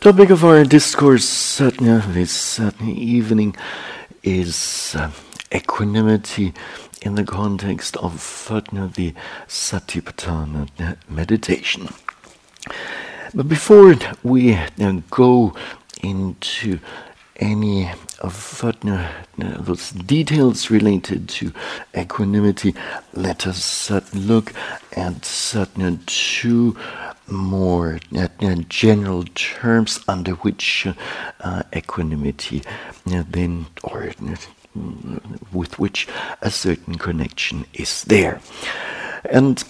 Topic of our discourse uh, this uh, evening is uh, equanimity in the context of uh, the Satipatthana meditation. But before we uh, go into any of uh, those details related to equanimity, let us uh, look at certain two more uh, general terms under which uh, equanimity uh, then or with which a certain connection is there. And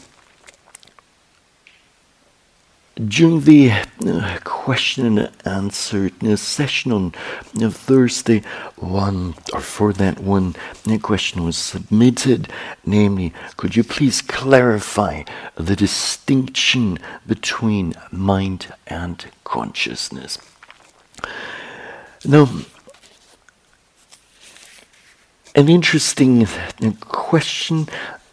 during the uh, question and answer uh, session on uh, Thursday, one, or for that one question was submitted, namely, could you please clarify the distinction between mind and consciousness? Now, an interesting question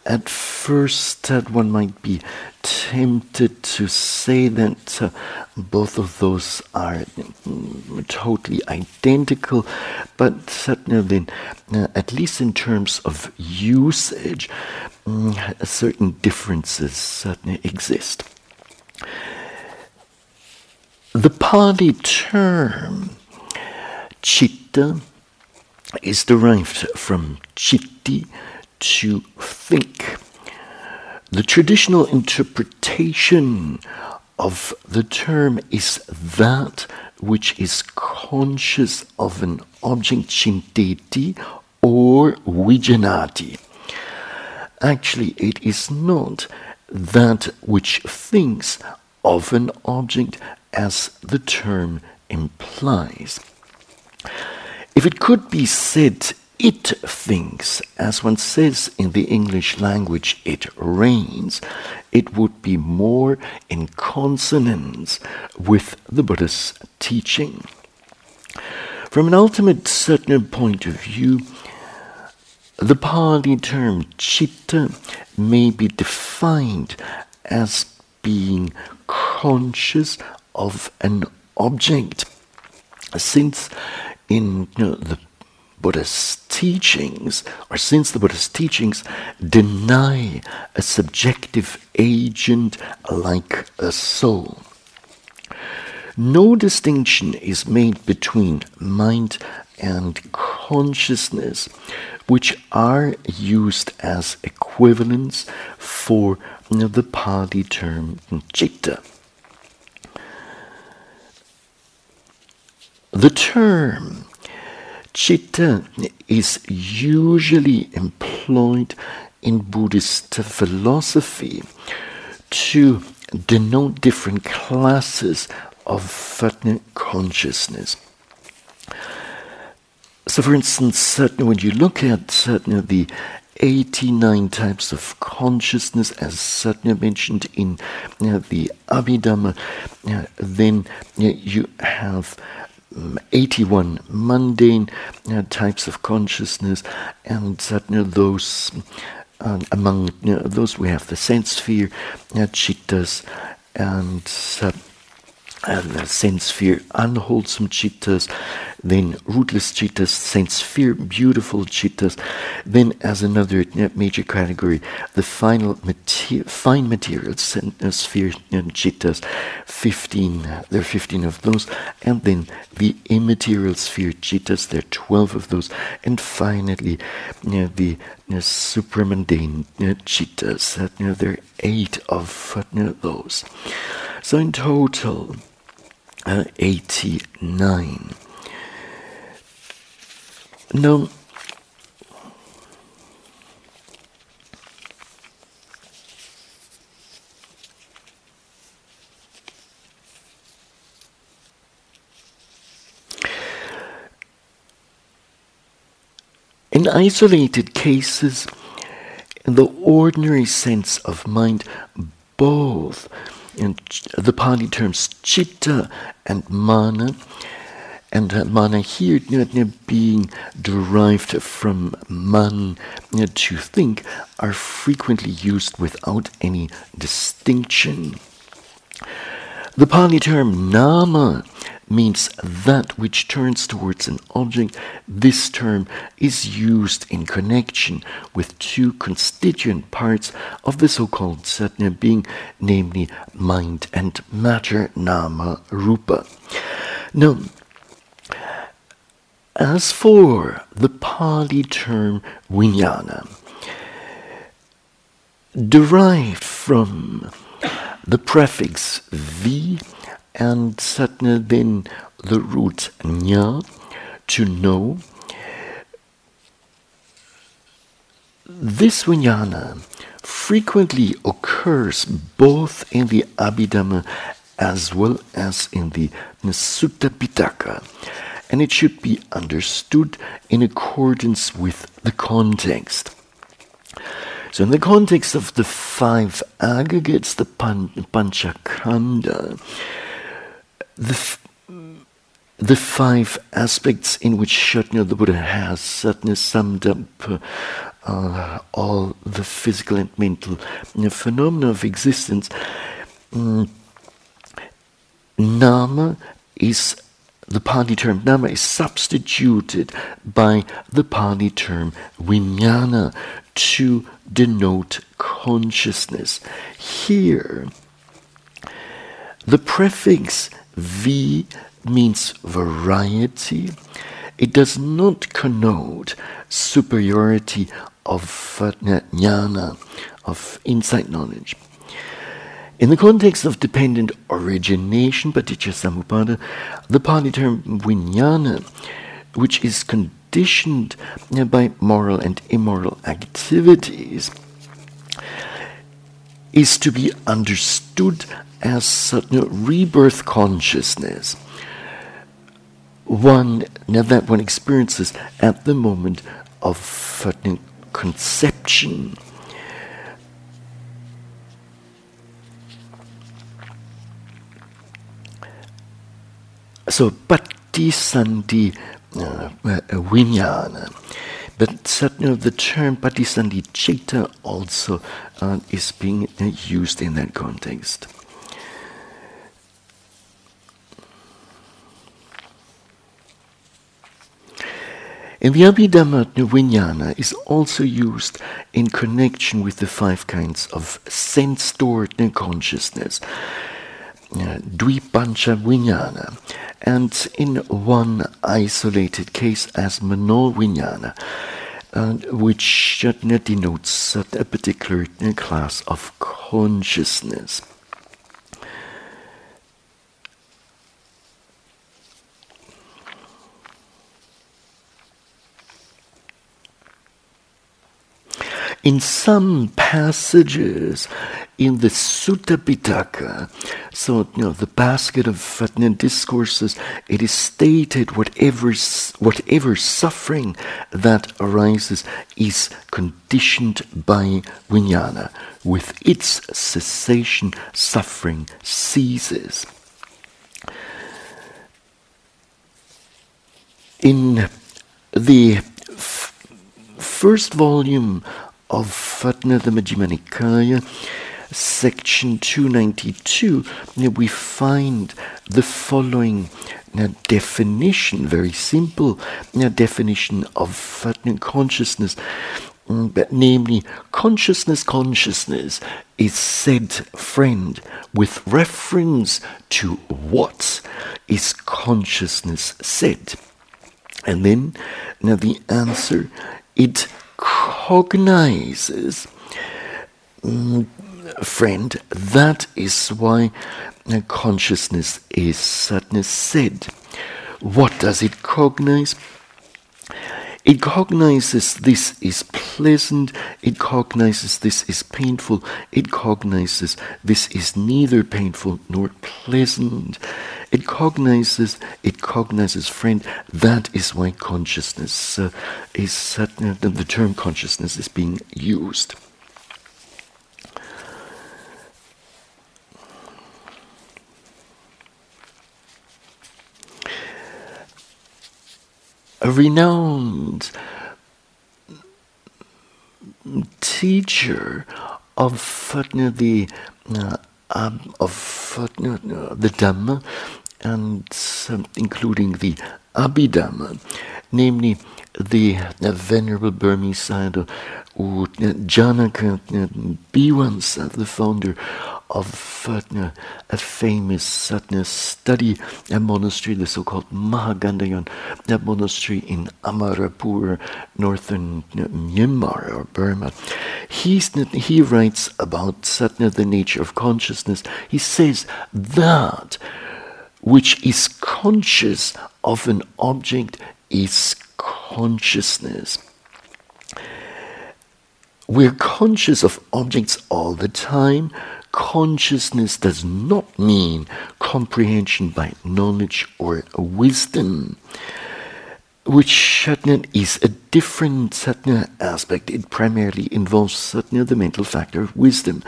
at first that one might be tempted to say that uh, both of those are mm, totally identical, but certainly, uh, at least in terms of usage, um, certain differences certainly exist. The Pali term chitta is derived from chitti, to think. The traditional interpretation of the term is that which is conscious of an object chinteti or vijanati. Actually, it is not that which thinks of an object as the term implies. If it could be said it thinks, as one says in the English language, it rains, it would be more in consonance with the Buddha's teaching. From an ultimate certain point of view, the Pali term chitta may be defined as being conscious of an object, since in you know, the Buddha's teachings, or since the Buddha's teachings deny a subjective agent like a soul. No distinction is made between mind and consciousness, which are used as equivalents for the Pali term chitta. The term Chitta is usually employed in Buddhist philosophy to denote different classes of consciousness. So, for instance, when you look at the 89 types of consciousness, as Satya mentioned in uh, the Abhidhamma, uh, then uh, you have 81 mundane uh, types of consciousness, and uh, you know, those uh, among you know, those we have the sense sphere, uh, chittas, and uh, and uh, the sense sphere, unwholesome chittas, then rootless chittas, sense sphere, beautiful chittas, then as another major category, the final mater- fine material sense uh, sphere uh, and chittas, 15, there are 15 of those, and then the immaterial sphere chittas, there are 12 of those, and finally the you supramundane chittas, uh, there are eight of you those. So in total, uh, 89. Now, In isolated cases, in the ordinary sense of mind, both the Pali terms chitta and mana, and uh, mana here being derived from man to think, are frequently used without any distinction. The Pali term nama means that which turns towards an object. This term is used in connection with two constituent parts of the so-called Satna being, namely mind and matter, nama, rupa. Now, as for the Pali term vijnana, derived from the prefix vi and satna then the root nya to know. This vijnana frequently occurs both in the Abhidhamma as well as in the Sutta Pitaka, and it should be understood in accordance with the context. So, in the context of the five aggregates, the pan, Panchakanda, the, f- the five aspects in which Shatnya the Buddha has certainly summed up uh, all the physical and mental phenomena of existence. Mm, nama is the Pali term nama is substituted by the Pali term vijnana to denote consciousness. Here, the prefix vi means variety. It does not connote superiority of jnana, of insight knowledge. In the context of dependent origination, paticca the Pali term vijnana, which is conditioned by moral and immoral activities, is to be understood as certain rebirth consciousness, one that one experiences at the moment of conception. So, Patisandhi uh, uh, Vijnana. But certainly the term Patisandhi Citta also uh, is being uh, used in that context. In the Abhidhamma, Vijnana is also used in connection with the five kinds of sense stored consciousness. Uh, Dvipancha Vijnana, and in one isolated case as Mano Vijnana, uh, which denotes a particular class of consciousness. In some passages in the Sutta Pitaka, so you know the basket of Fatnan discourses, it is stated whatever whatever suffering that arises is conditioned by vijnana. With its cessation, suffering ceases. In the f- first volume of Fatna the Majjhima Nikaya, section 292, we find the following definition, very simple definition of fatna consciousness. Mm, but namely, consciousness, consciousness is said friend with reference to what is consciousness said. And then, now the answer, it cognizes. Mm, friend, that is why consciousness is sadness said. What does it cognize? It cognizes this is pleasant, it cognizes this is painful, it cognizes this is neither painful nor pleasant. It cognizes, it cognizes, friend, that is why consciousness uh, is, uh, the term consciousness is being used. A renowned teacher of the uh, um, of uh, the Dhamma and um, including the Abhidhamma, namely the uh, Venerable Burmese Sayadaw U Janaka Bhivamsa, the founder of uh, a famous uh, study a monastery, the so-called Mahagandhayon, that monastery in Amarapura, northern Myanmar or Burma. He's, he writes about Satna, the nature of consciousness. He says that which is conscious of an object is consciousness. We're conscious of objects all the time. Consciousness does not mean comprehension by knowledge or wisdom, which Shatna is a different Satna aspect. It primarily involves Satna, the mental factor of wisdom.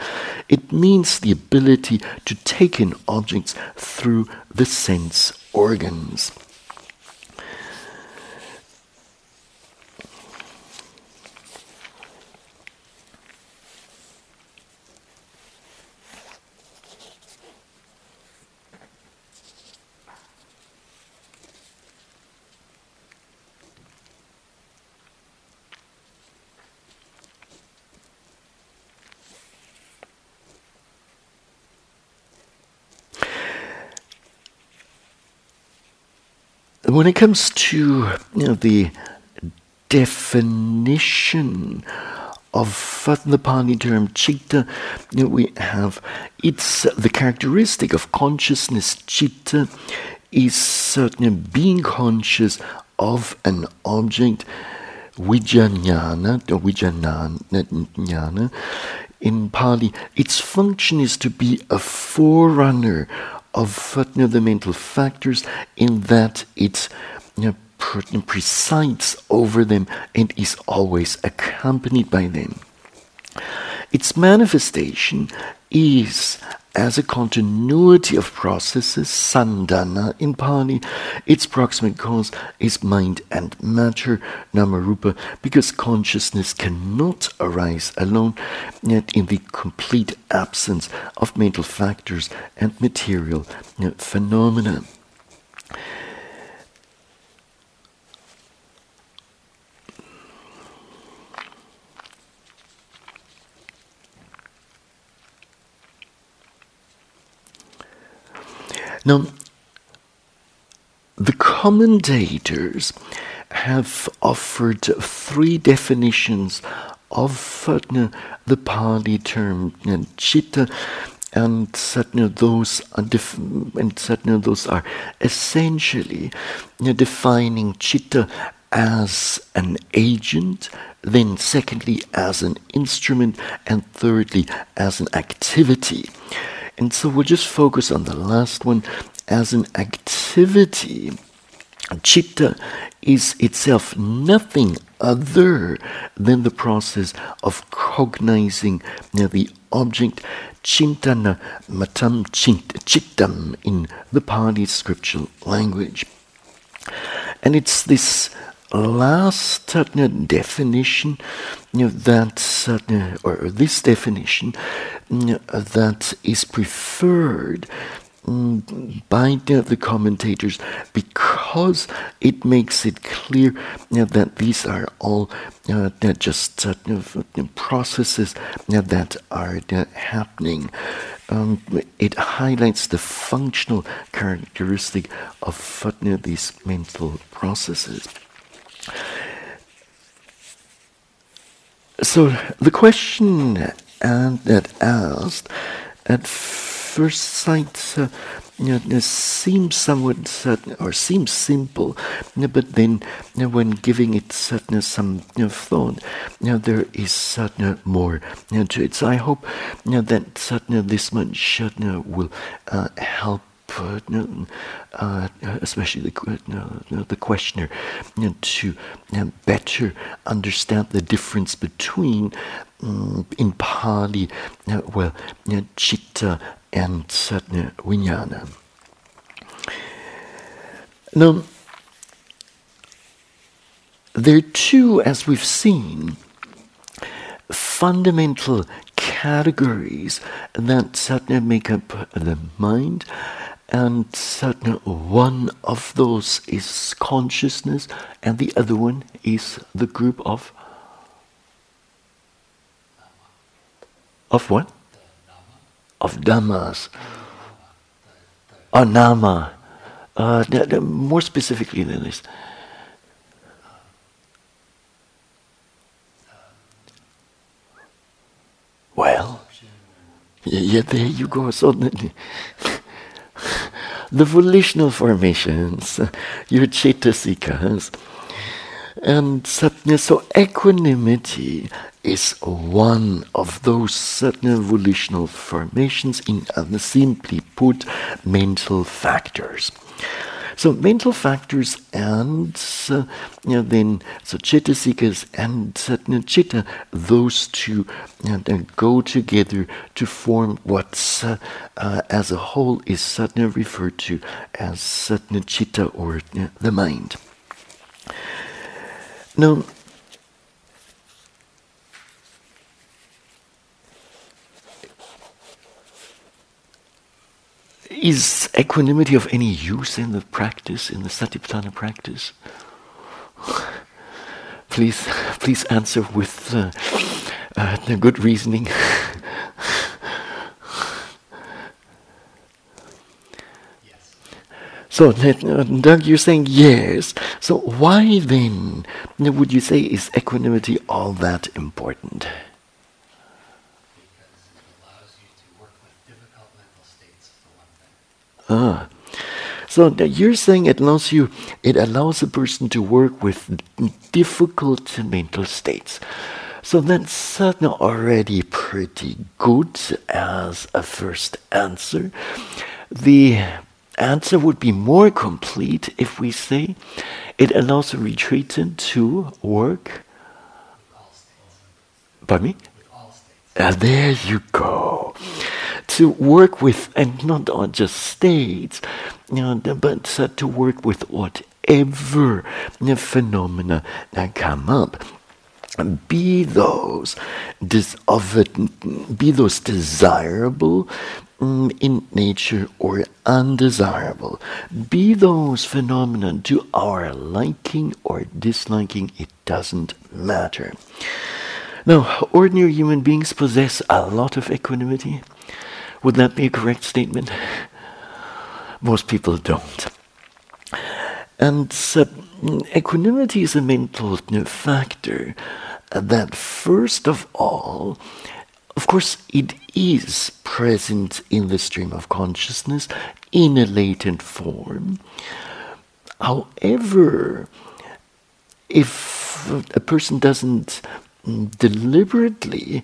It means the ability to take in objects through the sense organs. When it comes to you know, the definition of the Pali term chitta, you know, we have it's the characteristic of consciousness. Chitta is certainly being conscious of an object. Vijnana or Vijnana in Pali, its function is to be a forerunner of you know, the mental factors in that it you know, presides over them and is always accompanied by them. Its manifestation is as a continuity of processes, santana in Pali, its proximate cause is mind and matter, namarupa, because consciousness cannot arise alone, yet in the complete absence of mental factors and material phenomena. Now, the commentators have offered three definitions of uh, the Pali term uh, chitta, and those are def- and those are essentially uh, defining chitta as an agent, then secondly as an instrument, and thirdly as an activity. And so we'll just focus on the last one as an activity. Chitta is itself nothing other than the process of cognizing the object chintana matam chint, chittam in the Pali scriptural language. And it's this last uh, definition that, uh, or this definition that is preferred mm, by the, commentators because it makes it clear that these are all just processes that are happening. Um, it highlights the functional characteristic of these mental processes. So the question and that asked at first sight uh, seems somewhat uh, or seems simple, but then when giving it uh, some thought, there is uh, more to it. So I hope that uh, this much uh, will uh, help uh, especially the, the questioner, to better understand the difference between, um, in Pali, well, chitta and vijnana. Now, there are two, as we've seen, fundamental categories that make up the mind and certain one of those is consciousness, and the other one is the group of of what? Of dhammas. Or nama. Uh, more specifically than this. Well, yeah, there you go. So the, volitional formations, your cetasikas, and so equanimity is one of those certain volitional formations, in simply put, mental factors. So mental factors and uh, you know, then so cetasikas and satna chitta, those two uh, go together to form what uh, uh, as a whole is satna referred to as satna chitta or uh, the mind. Now, Is equanimity of any use in the practice, in the Satipatthana practice? please, please answer with uh, uh, good reasoning. Yes. So, uh, Doug, you're saying yes. So, why then would you say is equanimity all that important? So you're saying it allows you, it allows a person to work with difficult mental states. So that's certainly already pretty good as a first answer. The answer would be more complete if we say it allows a retreatant to work. Pardon me? Uh, there you go to work with, and not on just states, you know, but uh, to work with whatever phenomena that come up. Be those des- of it, be those desirable mm, in nature or undesirable. Be those phenomena to our liking or disliking it doesn't matter. Now ordinary human beings possess a lot of equanimity would that be a correct statement? Most people don't. And uh, equanimity is a mental factor that, first of all, of course, it is present in the stream of consciousness in a latent form. However, if a person doesn't deliberately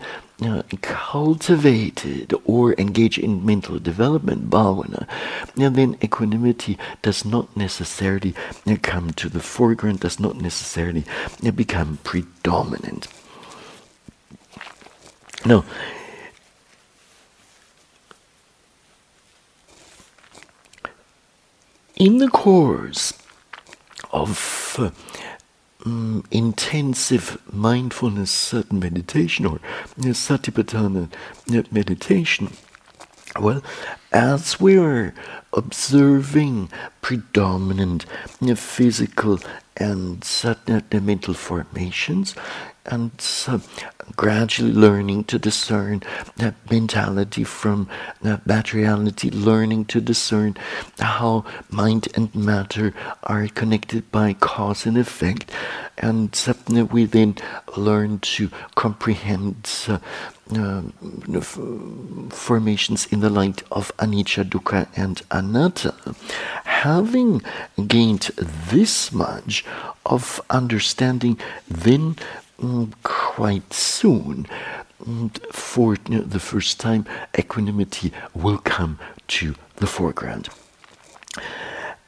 cultivated or engage in mental development, bhavana, and then equanimity does not necessarily uh, come to the foreground, does not necessarily uh, become predominant. Now, in the course of um, intensive mindfulness certain meditation or uh, satipatthana meditation, well, as we are observing predominant physical and mental formations, and uh, gradually learning to discern that mentality from that materiality, learning to discern how mind and matter are connected by cause and effect, and uh, we then learn to comprehend uh, uh, formations in the light of anicca, dukkha, and anatta. Having gained this much of understanding, then quite soon, for the first time, equanimity will come to the foreground.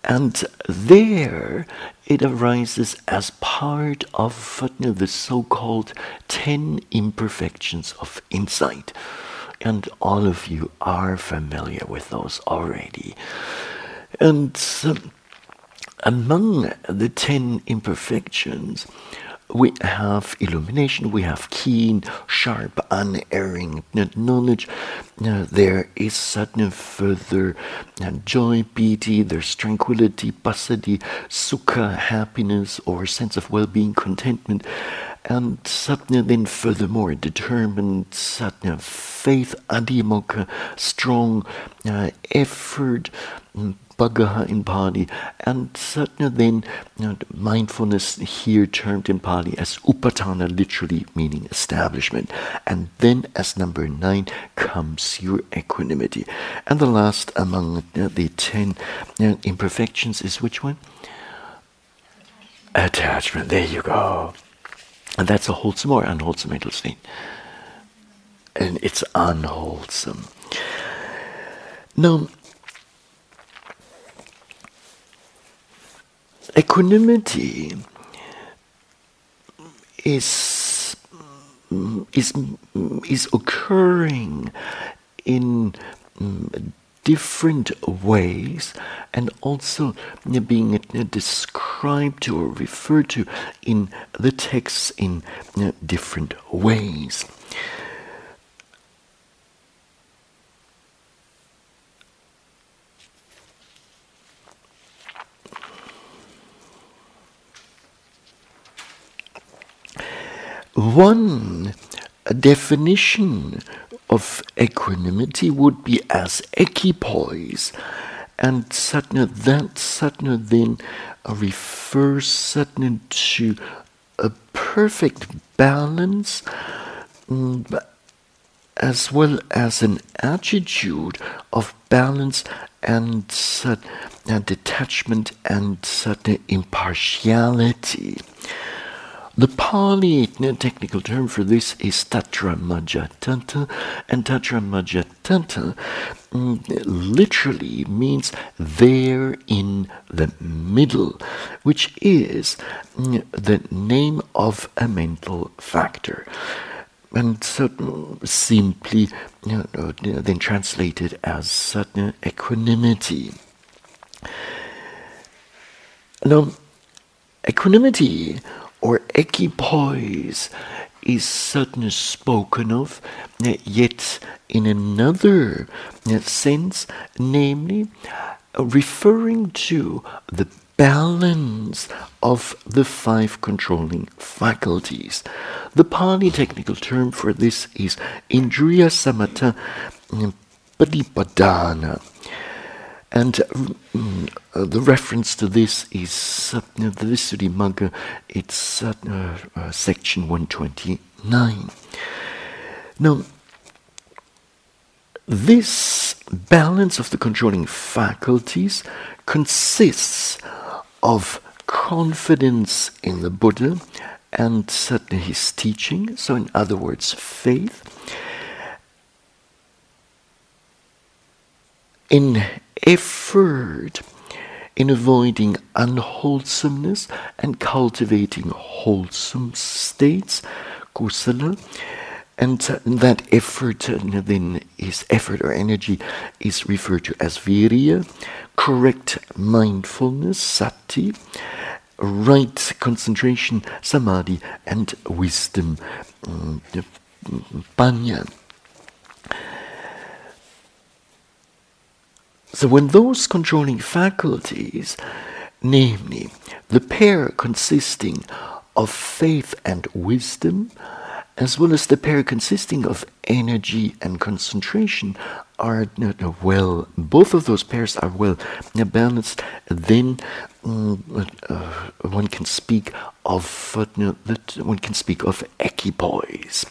And there it arises as part of the so called 10 imperfections of insight. And all of you are familiar with those already. And um, among the 10 imperfections, we have illumination, we have keen, sharp, unerring knowledge. Uh, there is sadhana further uh, joy, piti, there's tranquility, passaddhi, sukha, happiness, or sense of well being, contentment. And satna then furthermore determined satna faith, adhimokkha, strong uh, effort, mm, in Pali, and then you know, mindfulness here termed in Pali as Upatthana, literally meaning establishment. And then as number nine comes your equanimity. And the last among the ten you know, imperfections is which one? Attachment. There you go. And that's a wholesome or unwholesome mental state. And it's unwholesome. Now, equanimity is is is occurring in mm, different ways and also being described or referred to in the texts in uh, different ways. One definition of equanimity would be as equipoise, and satna, that satna then refers satna to a perfect balance mm, as well as an attitude of balance and, detachment and certain impartiality. The Pali technical term for this is "tatra Tatramajjhattata, and Tatramajjhattata mm, literally means there in the middle, which is mm, the name of a mental factor. And so mm, simply you know, then translated as certain equanimity. Now, equanimity or equipoise is certainly spoken of, yet in another sense, namely referring to the balance of the five controlling faculties. The Pali technical term for this is Indriya Samata Patipadana. And uh, the reference to this is uh, the Visuddhimagga, it's uh, uh, section 129. Now, this balance of the controlling faculties consists of confidence in the Buddha and certainly his teaching, so in other words, faith. In effort in avoiding unwholesomeness and cultivating wholesome states, kusala. And that effort then is effort or energy is referred to as virya, correct mindfulness, sati, right concentration, samadhi, and wisdom, mm, mm, mm, panya. So when those controlling faculties, namely the pair consisting of faith and wisdom, as well as the pair consisting of energy and concentration, are well, both of those pairs are well balanced, then um, uh, one can speak of uh, one can speak of equipoise.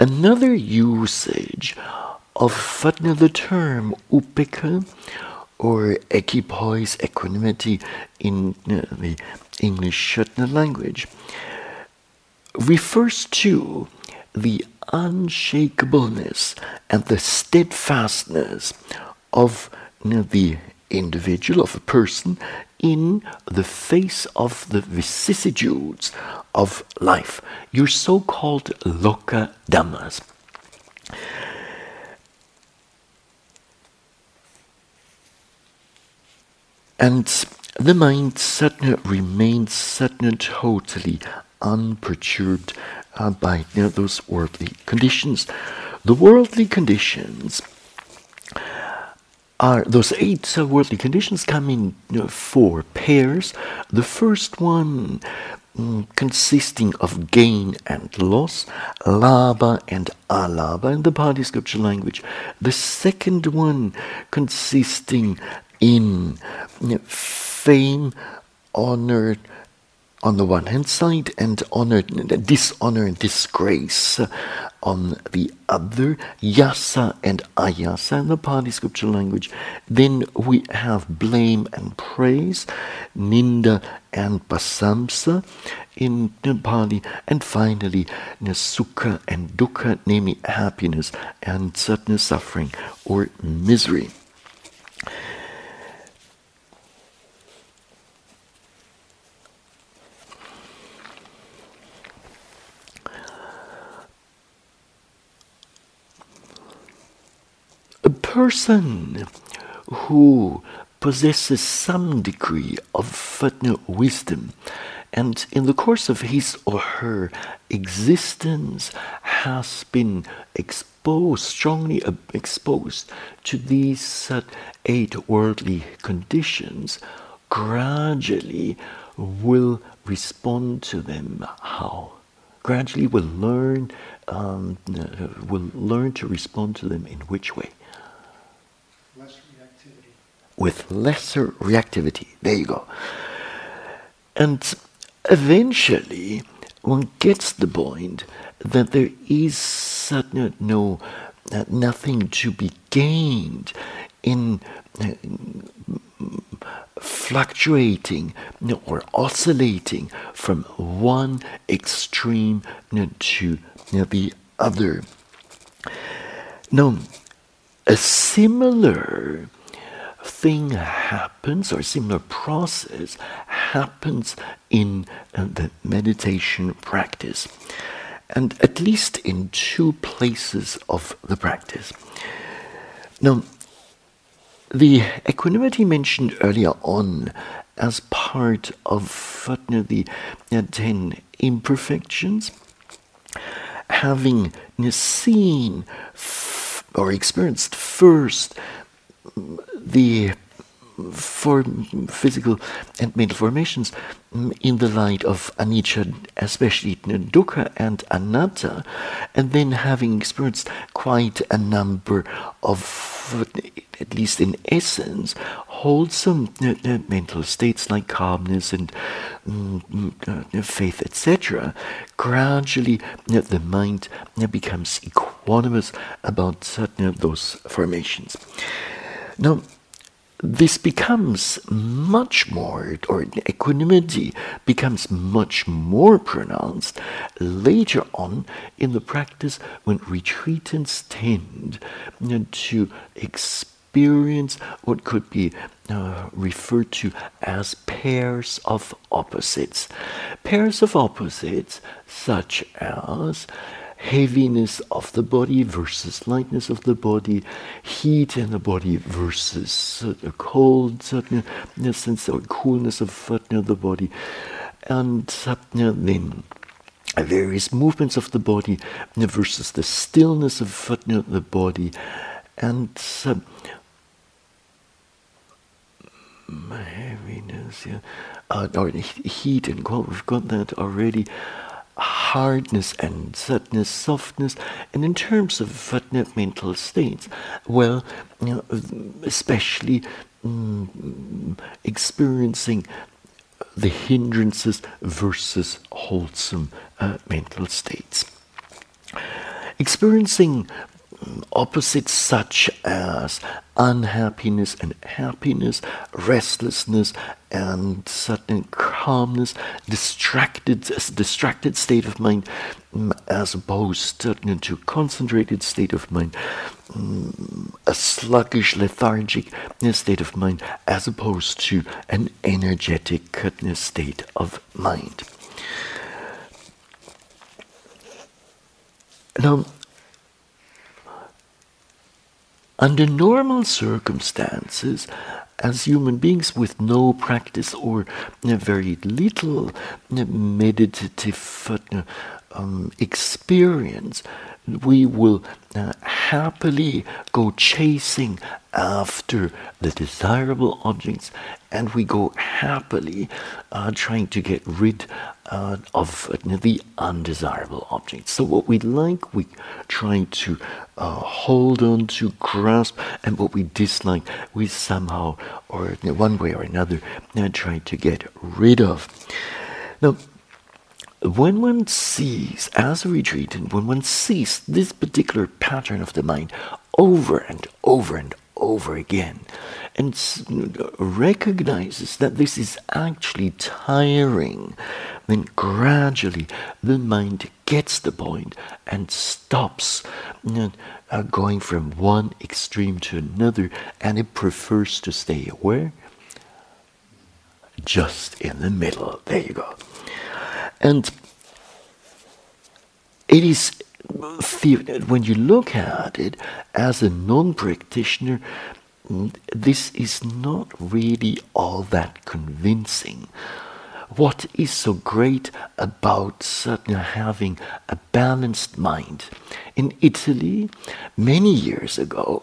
Another usage of the term upekkha or equipoise, equanimity in uh, the English language refers to the unshakableness and the steadfastness of you the individual, of a person, in the face of the vicissitudes of life, your so called loka dhammas. And the mind certainly remains certainly totally unperturbed uh, by you know, those worldly conditions. The worldly conditions are those eight uh, worldly conditions come in know, four pairs. The first one mm, consisting of gain and loss, labha and alabha in the Pali scripture language. The second one consisting in you know, fame, honor, on the one hand side and honor, dishonor and disgrace on the other, yasa and ayasa in the Pali scripture language. Then we have blame and praise, ninda and prasamsa in Pali, and finally sukha and dukkha, namely happiness and sadness, suffering or misery. a person who possesses some degree of wisdom and in the course of his or her existence has been exposed, strongly exposed to these uh, eight worldly conditions, gradually will respond to them how? Gradually will learn, um, uh, will learn to respond to them in which way? With lesser reactivity. There you go. And eventually, one gets the point that there is certain, no uh, nothing to be gained in uh, fluctuating or oscillating from one extreme to the other. Now, a similar thing happens or a similar process happens in uh, the meditation practice. And at least in two places of the practice. Now the equanimity mentioned earlier on as part of the uh, 10 imperfections having seen or experienced first the for physical and mental formations mm, in the light of anicca, especially dukkha and anatta, and then having experienced quite a number of, at least in essence, wholesome uh, uh, mental states like calmness and mm, mm uh, faith, etc., gradually the mind becomes equanimous about certain of those formations. Now, this becomes much more, or equanimity becomes much more pronounced later on in the practice when retreatants tend to experience what could be uh, referred to as pairs of opposites. Pairs of opposites, such as heaviness of the body versus lightness of the body, heat in the body versus uh, cold, sense or coolness of uh, the body, and uh, then various movements of the body versus the stillness of the body, and heaviness, yeah, uh, or heat and cold. We've got that already hardness and sadness, softness, and in terms of mental states, well, you know, especially mm, experiencing the hindrances versus wholesome uh, mental states. Experiencing opposites such as unhappiness and happiness, restlessness and sudden calmness, distracted, distracted state of mind, mm, as opposed to concentrated state of mind, mm, a sluggish, lethargic state of mind, as opposed to an energetic state of mind. Now, under normal circumstances, as human beings with no practice or very little meditative um, experience, we will uh, happily go chasing after the desirable objects and we go happily uh, trying to get rid uh, of the undesirable objects. So, what we like, we try to uh, hold on to, grasp, and what we dislike, we somehow, or one way or another, uh, try to get rid of. Now, when one sees, as a retreatant, when one sees this particular pattern of the mind over and over and over again, and recognizes that this is actually tiring, then gradually the mind gets the point and stops know, uh, going from one extreme to another, and it prefers to stay where? Just in the middle. There you go. And it is when you look at it as a non-practitioner, this is not really all that convincing. What is so great about certainly having a balanced mind? In Italy, many years ago,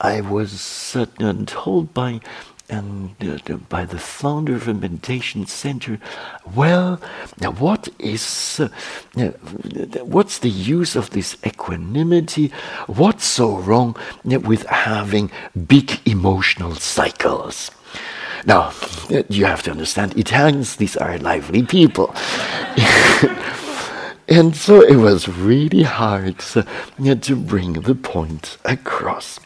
I was certainly told by and uh, by the founder of a meditation center. Well, now what is, uh, what's the use of this equanimity? What's so wrong with having big emotional cycles? Now, you have to understand, Italians, these are lively people. and so it was really hard uh, to bring the point across.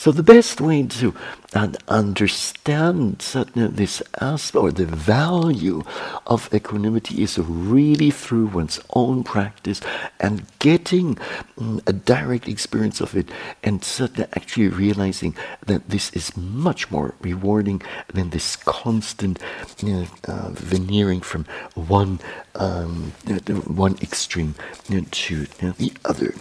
So the best way to uh, understand this aspect or the value of equanimity is really through one's own practice and getting um, a direct experience of it and actually realizing that this is much more rewarding than this constant you know, uh, veneering from one um, one extreme you know, to the other.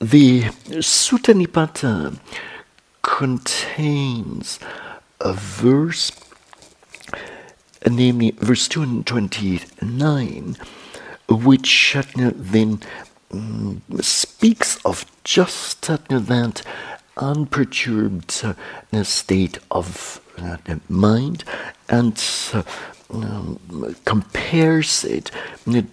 The Sutta Nipata contains a verse, namely verse 229, which then um, speaks of just that unperturbed state of uh, mind and uh, um, compares it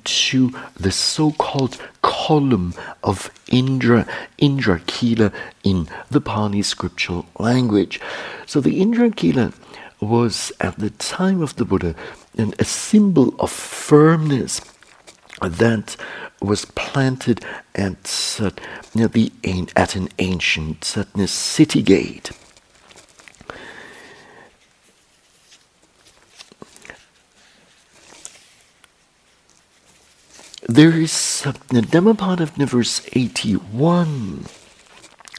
to the so-called column of Indra, Indra Kila in the Pali scriptural language. So the Indra Kila was at the time of the Buddha a symbol of firmness that was planted at, uh, the, at an ancient uh, city gate. There is a Dhammapada of verse 81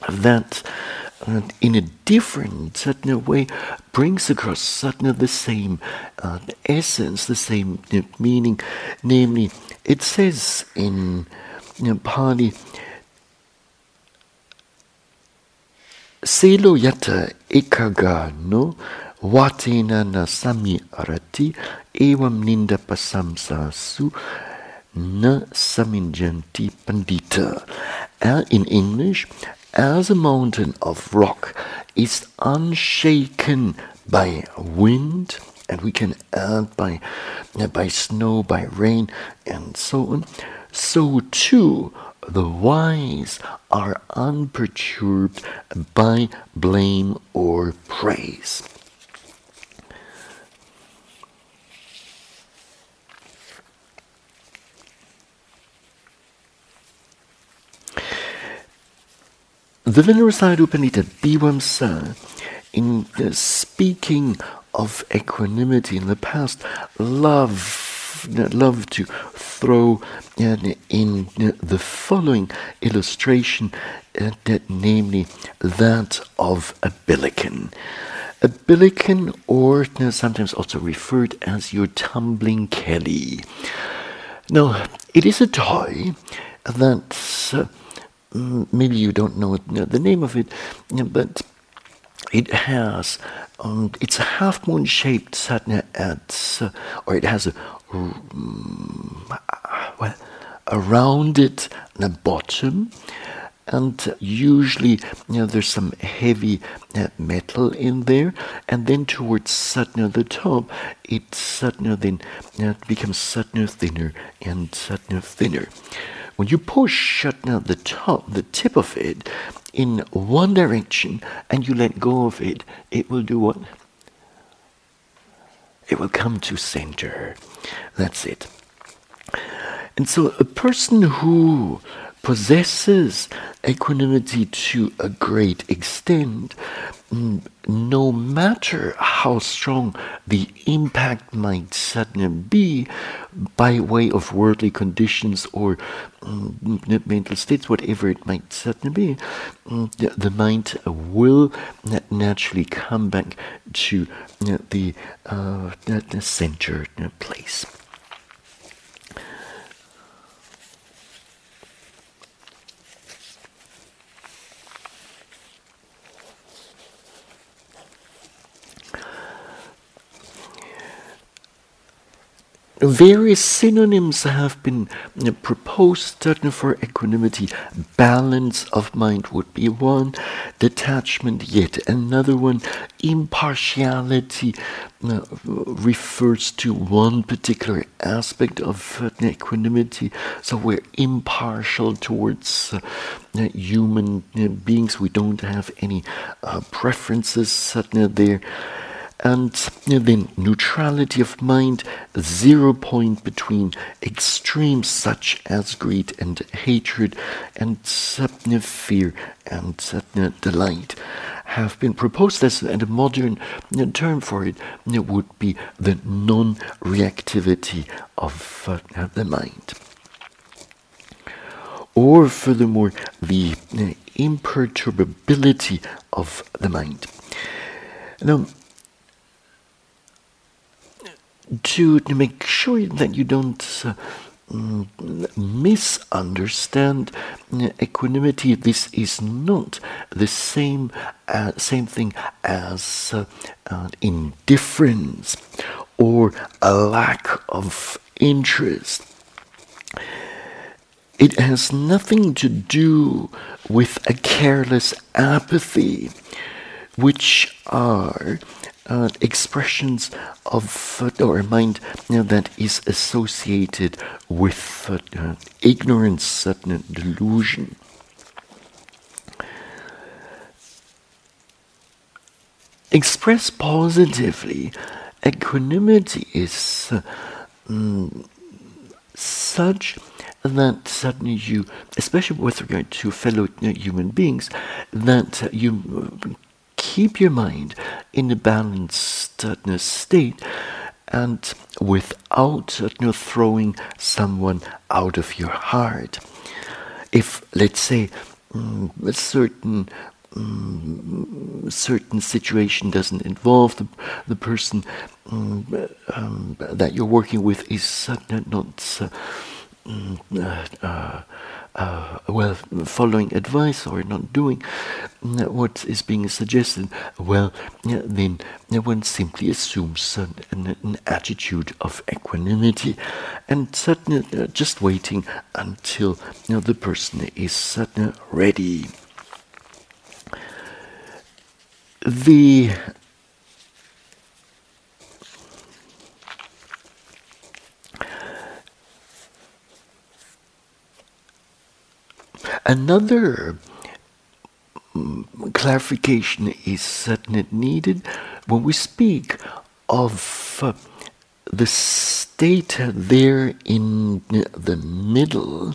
that uh, in a different satna way brings across satna the same uh, essence, the same meaning. Namely, it says in you know, Pali, Selo yata ekaga no watena na sami arati evam ninda pasamsa su pandita. Er in English, as a mountain of rock is unshaken by wind, and we can add by, by snow, by rain, and so on, so too the wise are unperturbed by blame or praise. The Venerable Sayadaw U Pandita in uh, speaking of equanimity in the past, love love to throw uh, in uh, the following illustration, uh, namely that of a billiken. a billiken, or sometimes also referred as your tumbling Kelly. Now, it is a toy that uh, maybe you don't know the name of it, but it has um, it's a half moon shaped satna at uh, or it has a um, well a rounded bottom and usually you know there's some heavy uh, metal in there. And then towards satna the top it satna then uh, becomes satna thinner and satna thinner. When you push satna the top the tip of it in one direction and you let go of it it will do what? It will come to center. That's it. And so a person who possesses equanimity to a great extent, no matter how strong the impact might suddenly be by way of worldly conditions or mental states, whatever it might suddenly be, the, mind will naturally come back to the, uh, the center place. Various synonyms have been proposed for equanimity. Balance of mind would be one, detachment yet another one, impartiality uh, refers to one particular aspect of equanimity. So we're impartial towards uh, human beings. We don't have any uh, preferences there and then neutrality of mind, zero point between extremes such as greed and hatred, and satna fear and satna delight, have been proposed as and a modern term for it. It would be the non-reactivity of uh, the mind. Or furthermore, the imperturbability of the mind. Now, to, to make sure that you don't mm, misunderstand uh, equanimity. This is not the same uh, same thing as uh, uh, indifference or a lack of interest. It has nothing to do with a careless apathy, which are uh, expressions of uh, or mind you know, that is associated with uh, ignorance, certain delusion. Expressed positively, equanimity is mm, such that suddenly you, especially with regard to fellow human beings, that you keep your mind in a balanced state and without you throwing someone out of your heart. If, let's say, um, a certain um, certain situation doesn't involve the, the person um, um, that you're working with is uh, not uh, mm, uh, uh uh, well, following advice or not doing what is being suggested, well, then one simply assumes an, an, an attitude of equanimity and uh, just waiting until you know, the person is ready. The Another mm, clarification is certainly needed when we speak of uh, the state there in the middle,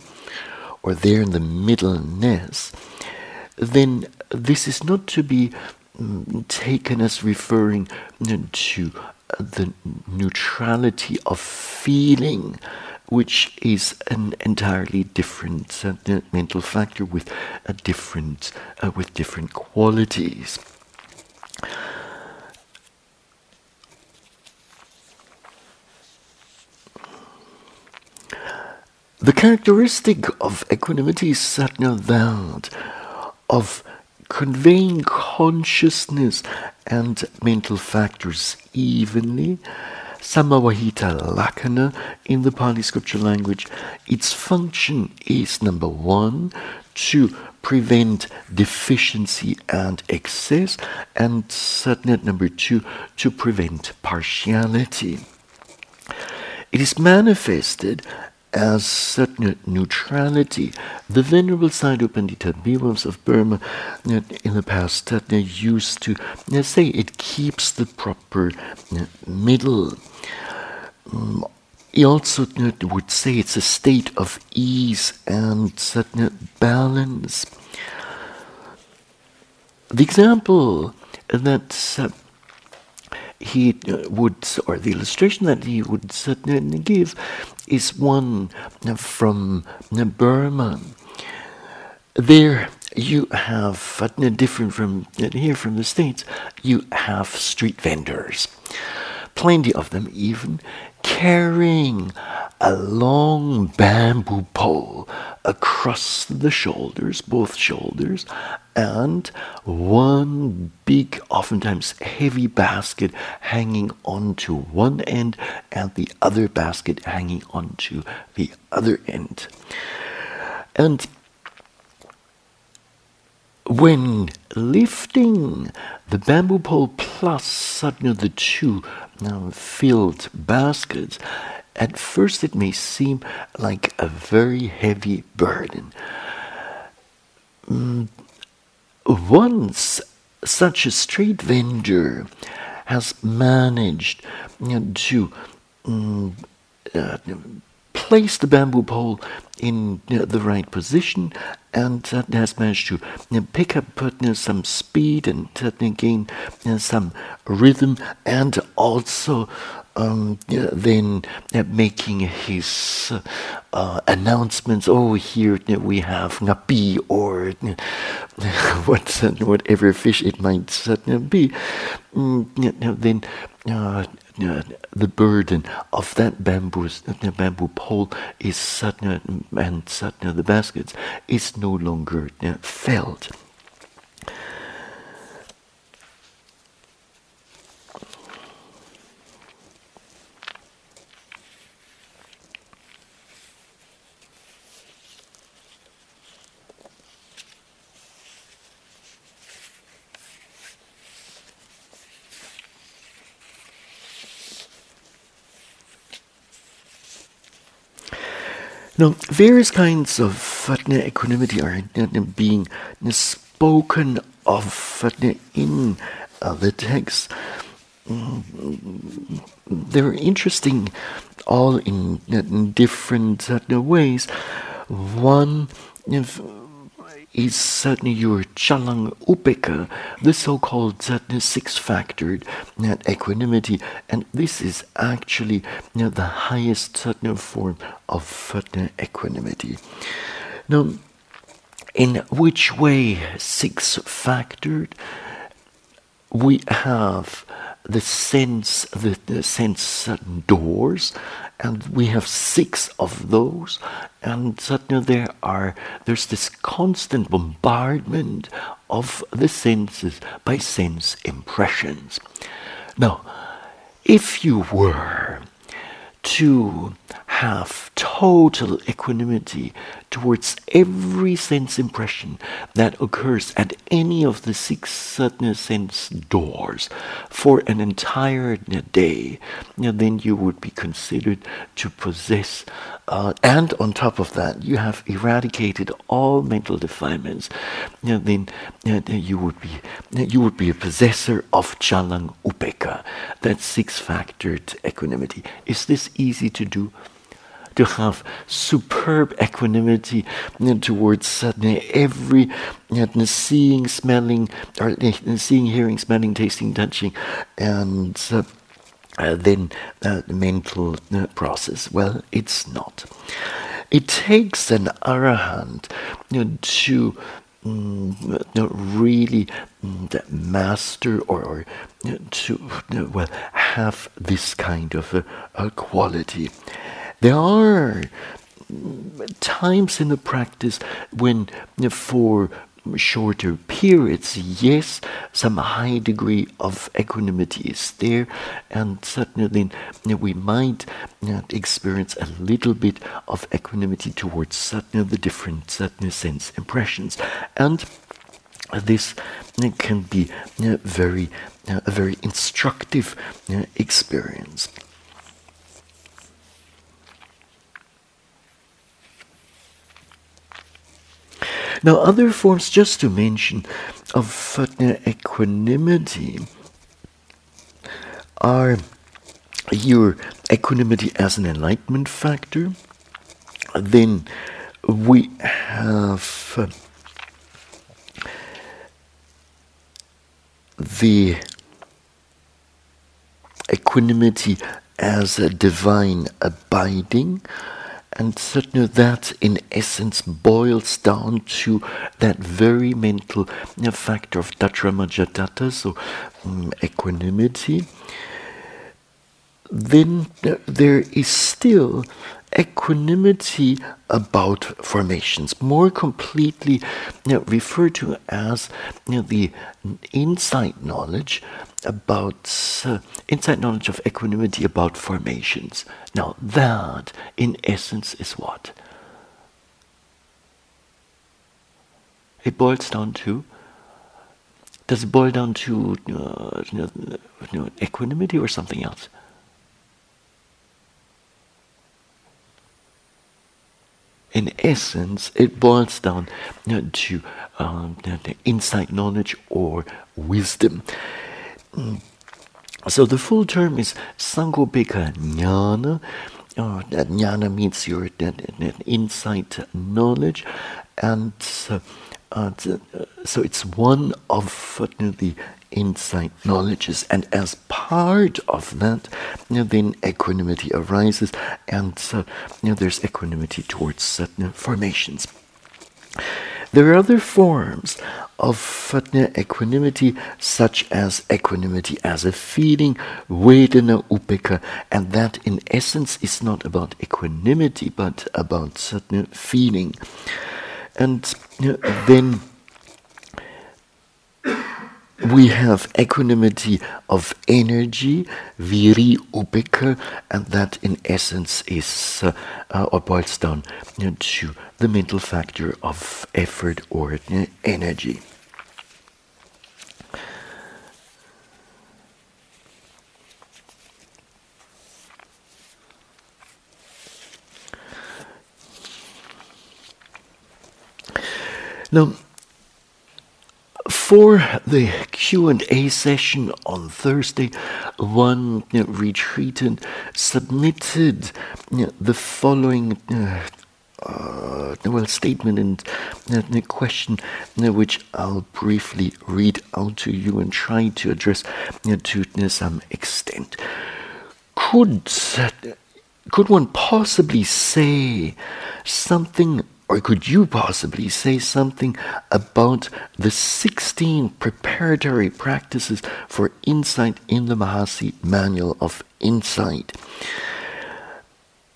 or there in the middleness, then this is not to be um, taken as referring to the neutrality of feeling which is an entirely different mental factor with a different uh, with different qualities. The characteristic of equanimity is certainly that of conveying consciousness and mental factors evenly Samavahita Lakkhana in the Pali scripture language, its function is number one, to prevent deficiency and excess, and certainly number two, to prevent partiality. It is manifested as certain neutrality. The Venerable Sayadaw Pandita Bhikkhu of Burma uh, in the past uh, used to uh, say it keeps the proper middle. Mm, he also would say it's a state of ease and certain balance. The example that uh, he uh, would, or the illustration that he would certainly give, is one uh, from uh, Burma. There you have, different from here from the States, you have street vendors. Plenty of them, even carrying a long bamboo pole across the shoulders, both shoulders, and one big, oftentimes heavy basket hanging onto one end, and the other basket hanging onto the other end. And when lifting the bamboo pole plus suddenly the two filled baskets, at first it may seem like a very heavy burden. Mm, once such a street vendor has managed you know, to um, uh, place the bamboo pole in you know, the right position and uh, has managed to you know, pick up some speed and uh, gain some rhythm and also um, then uh, making his uh, announcements. Oh, here we have ngapi or what, whatever fish it might be. Mm, then uh, the burden of that bamboo, bamboo pole is suddenly, and suddenly the baskets is no longer felt. Now, various kinds of equanimity are being spoken of in uh, the text. They're interesting all in, different ways. One, if, is certainly your chalang upeka, the so-called six-factored equanimity, and this is actually the highest certain form of equanimity. Now, in which way six-factored? We have the sense, the, the sense doors, and we have six of those, and suddenly there are there's this constant bombardment of the senses by sense impressions. Now, if you were to have total equanimity towards every sense impression that occurs at any of the six certain sense doors for an entire day, then you would be considered to possess, uh, and on top of that, you have eradicated all mental defilements. Then you would be you would be a possessor of chalang upeka, that six-factored equanimity. Is this easy to do? To have superb equanimity towards suddenly every you know, seeing, smelling, or seeing, hearing, smelling, tasting, touching, and uh, uh, then uh, the mental uh, process. Well, it's not. It takes an arahant you know, to mm, really mm, master or, or to well have this kind of a quality. There are times in the practice when for shorter periods, yes, some high degree of equanimity is there, and certainly we might experience a little bit of equanimity towards certain the different certain sense impressions, and this can be very a very instructive experience. Now, other forms, just to mention, of equanimity are your equanimity as an enlightenment factor. Then we have the equanimity as a divine abiding. And certainly that, in essence, boils down to that very mental factor of Tatramajjhattata, so um, equanimity. Then there is still equanimity about formations, more completely you know, referred to as you know, the insight knowledge about uh, insight knowledge of equanimity about formations. Now that, in essence, is what it boils down to. Does it boil down to uh, you know, equanimity or something else? In essence, it boils down know, to um, the insight, knowledge, or wisdom. Mm. So the full term is Sankharupekkha Jnana. Uh, that jnana means your that, that insight, knowledge, and uh, uh, so it's one of uh, the insight knowledges. And as part of that, you know, then equanimity arises, and uh, you know, there's equanimity towards certain formations. There are other forms of equanimity, such as equanimity as a feeling, vedana upekkha, and that in essence is not about equanimity, but about certain feeling. And you know, then we have equanimity of energy, viri upekkha, and that in essence is uh, uh, or boils down you know, to the mental factor of effort or uh, energy. Now, for the Q&A session on Thursday, one you know, retreatant submitted you know, the following uh, uh, well statement and uh, question which I'll briefly read out to you and try to address to some extent. Could could one possibly say something or could you possibly say something about the 16 preparatory practices for insight in the Mahasi Manual of Insight?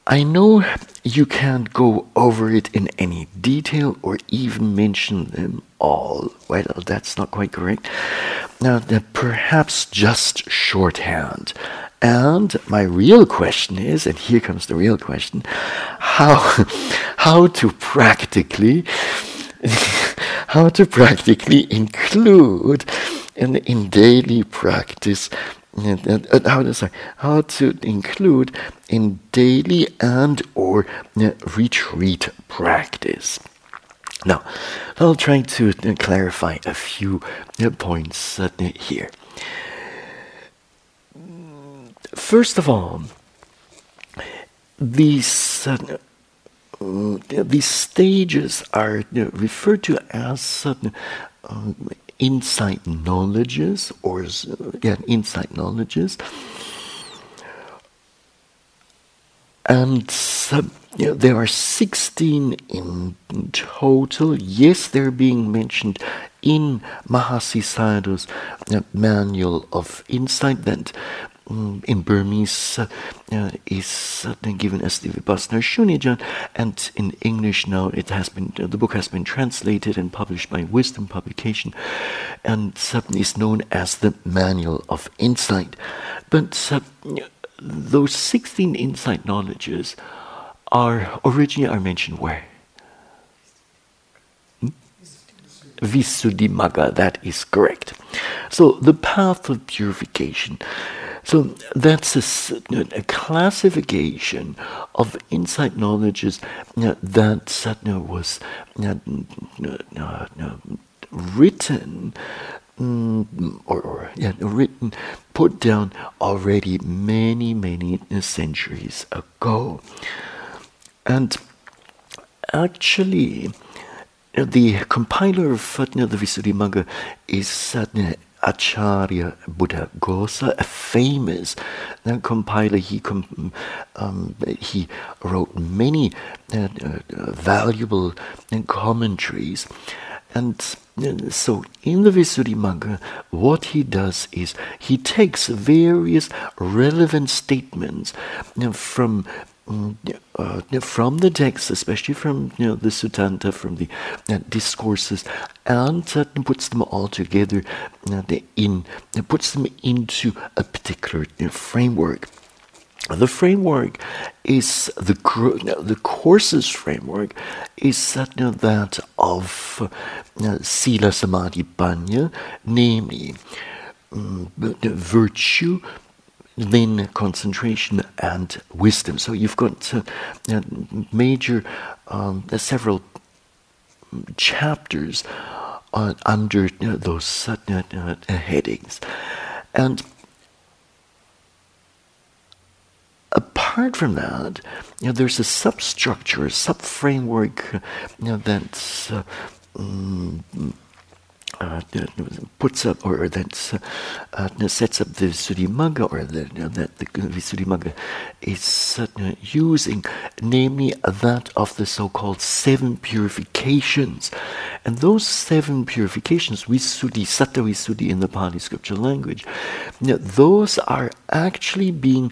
I know you can't go over it in any detail or even mention them all. Well, that's not quite correct. Now, perhaps just shorthand. And my real question is, and here comes the real question, how how to practically how to practically include in, in daily practice uh, uh, how to say how to include in daily and or uh, retreat practice. Now, I'll try to uh, clarify a few uh, points uh, here. First of all, these uh, these stages are referred to as um, insight knowledges or again insight knowledges. And you know, there are 16 in total yes they're being mentioned in Mahasi Sayadaw's uh, manual of insight that mm, in Burmese uh, is uh, given as the Vipassana Shunyikyan, and in English now it has been uh, the book has been translated and published by Wisdom Publication, and is known as the Manual of Insight. But those sixteen insight knowledges are originally are mentioned where? Visuddhimagga, that is correct. So the path of purification. So that's a, a classification of insight knowledges that Satna was written or, written, put down already many, many centuries ago. And actually, the compiler of Fatna, the Visuddhimagga, is Satna Acharya Buddhaghosa, a famous uh, compiler. He com- um, he wrote many uh, uh, valuable uh, commentaries, and uh, so in the Visuddhimagga, what he does is he takes various relevant statements uh, from uh, from the text, especially from you know the Suttanta, from the uh, discourses, and uh, puts them all together uh, in puts them into a particular you know, framework. The framework is the the course's framework is that, you know, that of uh, sila samadhi panya, namely um, virtue, then concentration and wisdom. So you've got uh, uh, major, um, several chapters uh, under those uh, uh, headings. And apart from that, you know, there's a substructure, a sub-framework you know, that's um, uh, puts up or that uh, sets up the Visuddhimagga or the, that the Visuddhimagga is uh, using, namely that of the so-called seven purifications. And those seven purifications, Visuddhi, Satta Visuddhi in the Pali scripture language, those are actually being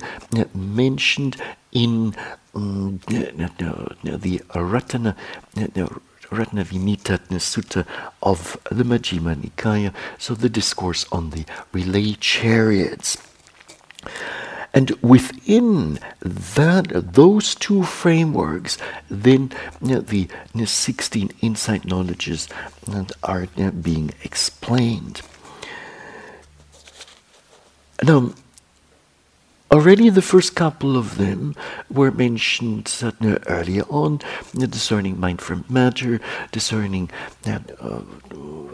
mentioned in um, the Ratana Sutta of the Majjhima Nikaya, so the discourse on the relay chariots. And within that, those two frameworks, then you know, the you know, 16 insight knowledges are you know, being explained. Now, Already the first couple of them were mentioned uh, earlier on, uh, discerning mind from matter, discerning uh,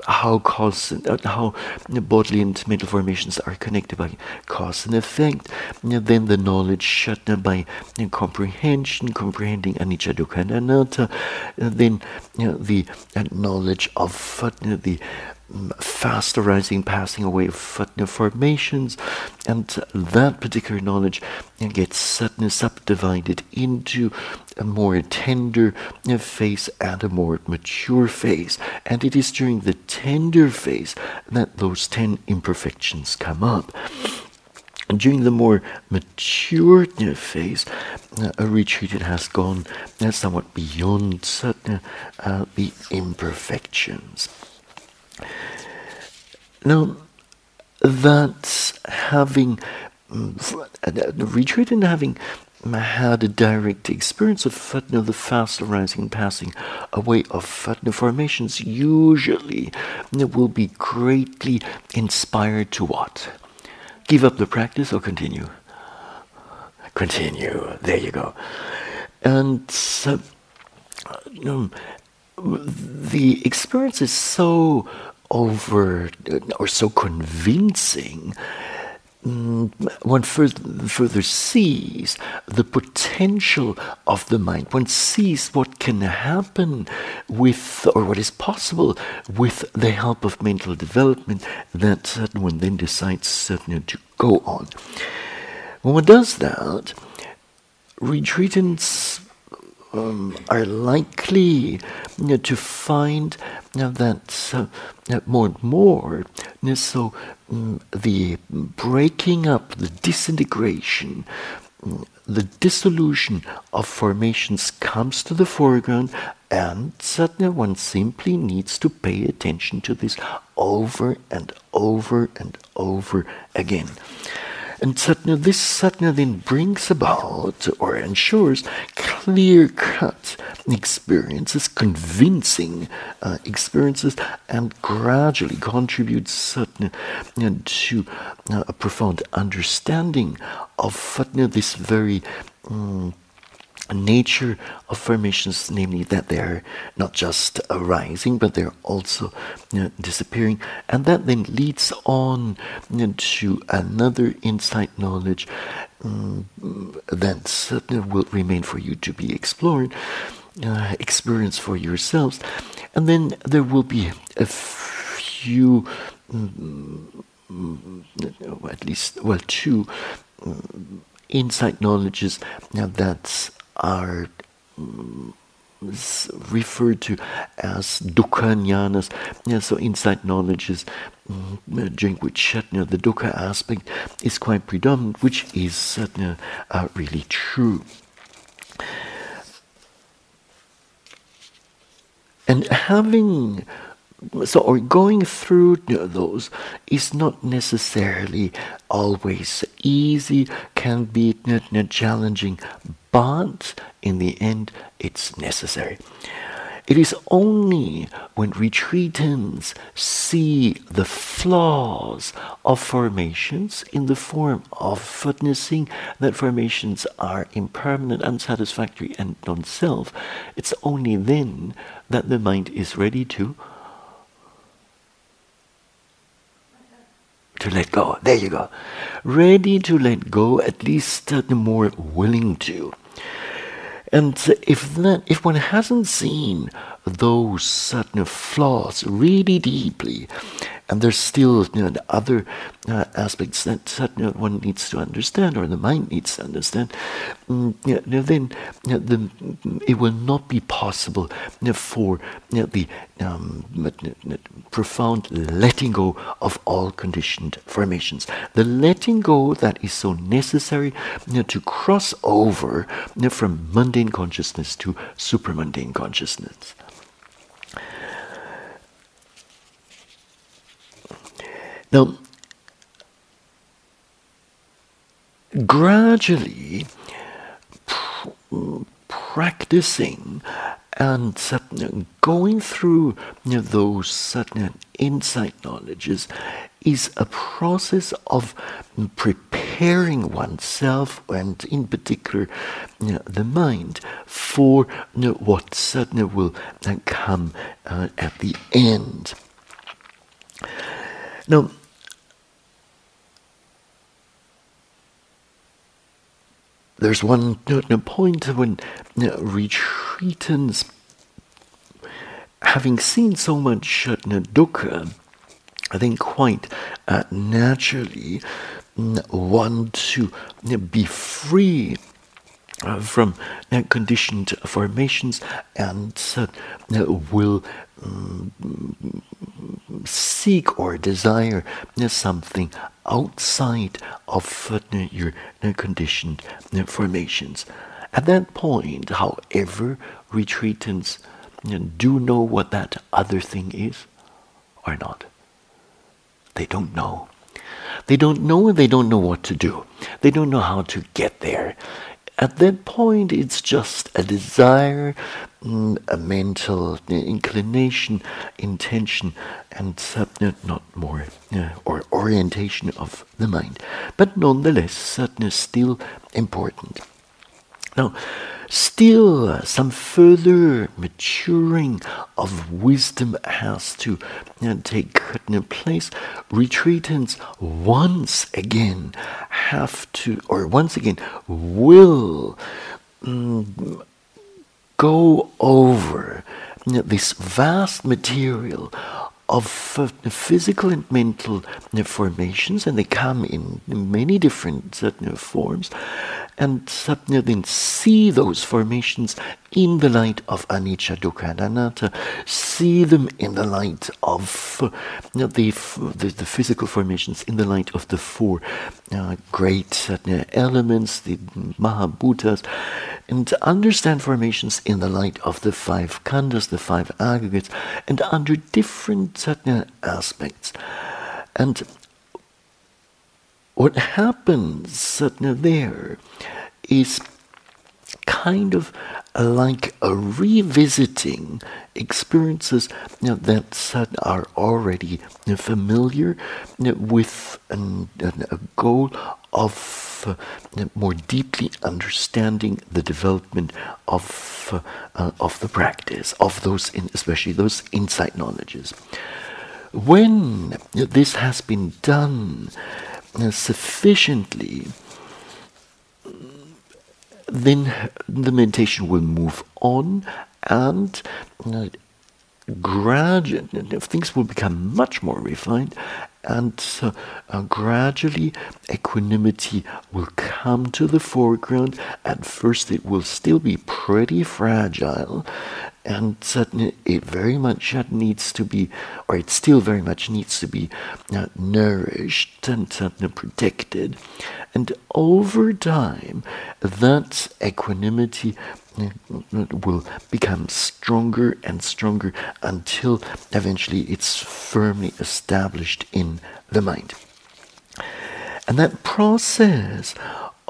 how cause, uh, how bodily and mental formations are connected by cause and effect. then the knowledge uh, by comprehension, comprehending anicca, dukkha, and anatta. then the knowledge of the fast arising, passing away of formations, and that particular knowledge gets subdivided into a more tender phase and a more mature phase. And it is during the tender phase that those ten imperfections come up. during the more mature phase, uh, a retreatant has gone somewhat beyond uh, the imperfections. Now, that having mm, the retreat and having had a direct experience of fatna, the fast arising and passing away of fatna formations, usually will be greatly inspired to what? Give up the practice or continue? Continue. There you go. And uh, the experience is so over or so convincing mm, one further, further sees the potential of the mind. One sees what can happen with, or what is possible with the help of mental development that one then decides certainly to go on. When one does that, retreatants um, are likely you know, to find you know, that uh, more and more, you know, so um, the breaking up, the disintegration, um, the dissolution of formations comes to the foreground, and suddenly one simply needs to pay attention to this over and over and over again. And satna, this satna then brings about or ensures clear cut experiences, convincing uh, experiences, and gradually contributes satna to uh, a profound understanding of satna, this very um, nature of formations, namely that they're not just arising, but they're also you know, disappearing. And that then leads on you know, to another insight knowledge um, that certainly will remain for you to be explored, uh, experience for yourselves. And then there will be a few, um, at least, well, two. Um, insight knowledges now that's are mm, referred to as dukkha. Yeah, so insight knowledge is mm, during which the dukkha aspect is quite predominant, which is uh, uh, really true. And having so or going through those is not necessarily always easy can be challenging but in the end, it's necessary. It is only when retreatants see the flaws of formations in the form of witnessing that formations are impermanent, unsatisfactory, and non self, it's only then that the mind is ready to. To let go. There you go. Ready to let go, at least the more willing to. And if that, if one hasn't seen those certain flaws really deeply, and there's still you know, other uh, aspects that, that you know, one needs to understand, or the mind needs to understand, um, you know, then the, it will not be possible for the um, profound letting go of all conditioned formations. The letting go that is so necessary to cross over from mundane consciousness to supramundane consciousness. Now, gradually pr- practicing and going through you know, those certain insight knowledges is a process of preparing oneself and in particular you know, the mind for you know, what certainly will come uh, at the end. Now, there's one point when retreatants, having seen so much uh, dukkha, I think quite uh, naturally want to be free uh, from conditioned formations and will um, seek or desire something outside of your conditioned formations. At that point, however, retreatants do know what that other thing is or not. They don't know. They don't know and they don't know what to do. They don't know how to get there. At that point, it's just a desire, mm, a mental inclination, intention, and not more, or orientation of the mind. But nonetheless, sadness still important. Now, still some further maturing of wisdom has to uh, take place. Retreatants once again have to, or once again will um, go over this vast material of uh, physical and mental uh, formations, and they come in many different uh, forms, and then see those formations in the light of anicca, dukkha, and anatta, see them in the light of uh, the, the, the, physical formations, in the light of the four uh, great uh, elements, the Mahabhutas, and understand formations in the light of the five khandhas, the five aggregates, and under different uh, aspects. And what happens suddenly there is kind of like a revisiting experiences you know, that are already familiar you know, with an, an, a goal of uh, more deeply understanding the development of uh, uh, of the practice of those, in, especially those insight knowledges. When this has been done uh, sufficiently, then the meditation will move on and uh, gradually things will become much more refined and uh, uh, gradually equanimity will come to the foreground at first it will still be pretty fragile and certainly it very much needs to be or it still very much needs to be uh, nourished and protected. And over time that equanimity will become stronger and stronger until eventually it's firmly established in the mind. And that process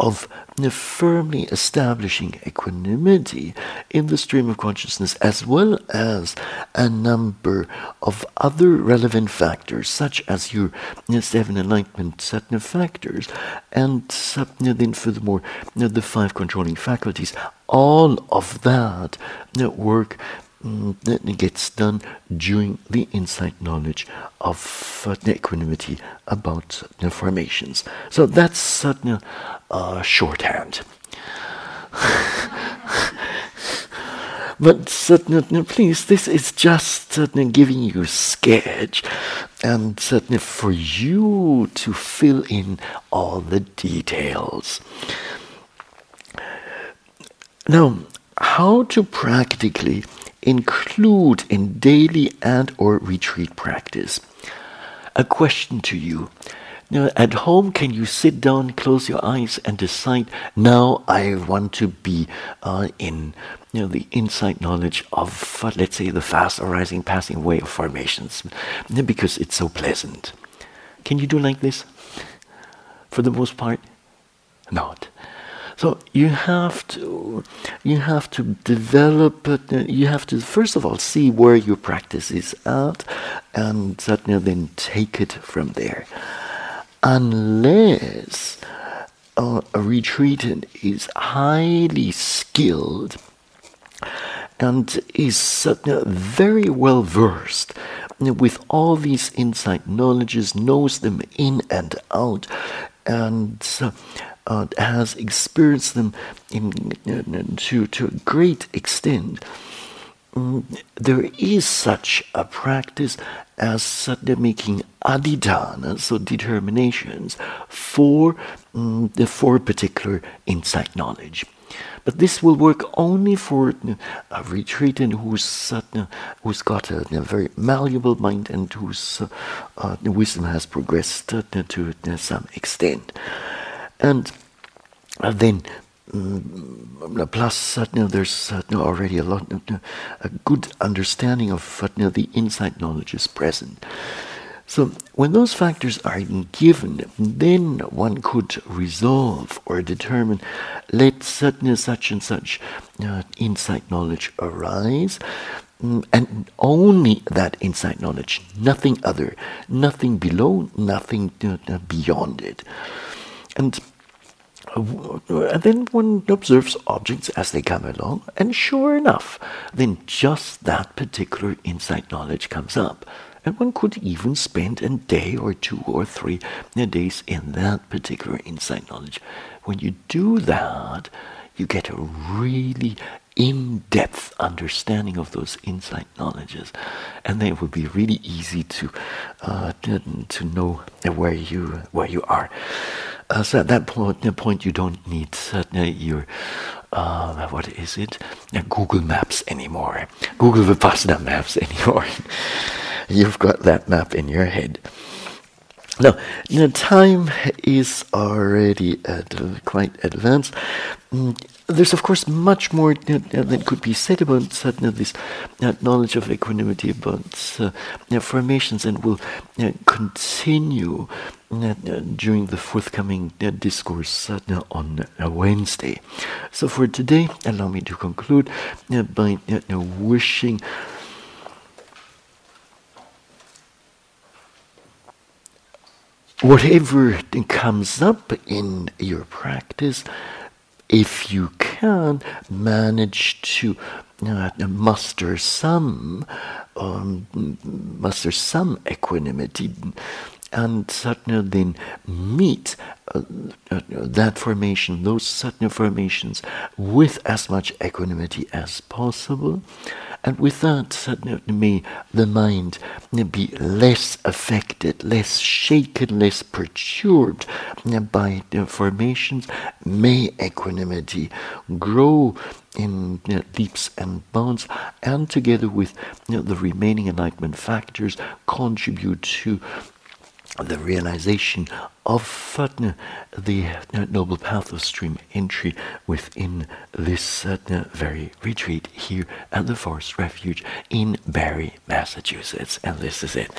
of firmly establishing equanimity in the stream of consciousness, as well as a number of other relevant factors, such as your seven enlightenment satna factors, and then furthermore the five controlling faculties. All of that work that gets done during the insight knowledge of uh, the equanimity about the formations. So that's uh, uh, shorthand. but certainly, please, this is just certainly giving you a sketch, and certainly for you to fill in all the details. Now, how to practically include in daily and or retreat practice. A question to you now, at home, can you sit down, close your eyes, and decide, now I want to be uh, in you know, the insight knowledge of, uh, let's say, the fast arising, passing away of formations, because it's so pleasant. Can you do like this? For the most part? Not. So you have to, you have to develop. You have to first of all see where your practice is at, and then take it from there unless uh, a retreatant is highly skilled and is uh, very well versed with all these insight knowledges, knows them in and out, and uh, has experienced them in, to, to a great extent. Mm, there is such a practice as sadhya making adhitthana, so determinations, for mm, the for particular insight knowledge. But this will work only for a retreatant who's, uh, who's got a, a, very malleable mind and whose uh, uh, wisdom has progressed uh, to some extent. And then Mm, plus you know, there's you know, already a lot uh, a good understanding of you know, the insight knowledge is present. So when those factors are given then one could resolve or determine let and such and such uh, insight knowledge arise mm, and only that insight knowledge nothing other nothing below nothing uh, beyond it. And then one observes objects as they come along, and sure enough, then just that particular insight knowledge comes up. And one could even spend a day or two or three days in that particular insight knowledge. When you do that, you get a really in-depth understanding of those insight knowledges, and then it will be really easy to uh, to know where you where you are. Uh, so at that point, point you don't need uh, your uh, what is it? Google Maps anymore. Google Vipassana Maps anymore. You've got that map in your head. Now, the time is already uh, quite advanced. Mm, there's, of course, much more uh, that could be said about uh, this uh, knowledge of equanimity, about uh, formations, and will uh, continue during the forthcoming discourse on Wednesday. So, for today, allow me to conclude by wishing whatever comes up in your practice, if you can manage to uh, muster some um, muster some equanimity and satna then meet uh, uh, that formation, those satna formations, with as much equanimity as possible. And with that, satna may the mind be less affected, less shaken, less perturbed by the formations. May equanimity grow in leaps and bounds, and together with the remaining enlightenment factors, contribute to the realization of the noble path of stream entry within this uh, very retreat here at the Forest Refuge in Barre, Massachusetts. And this is it.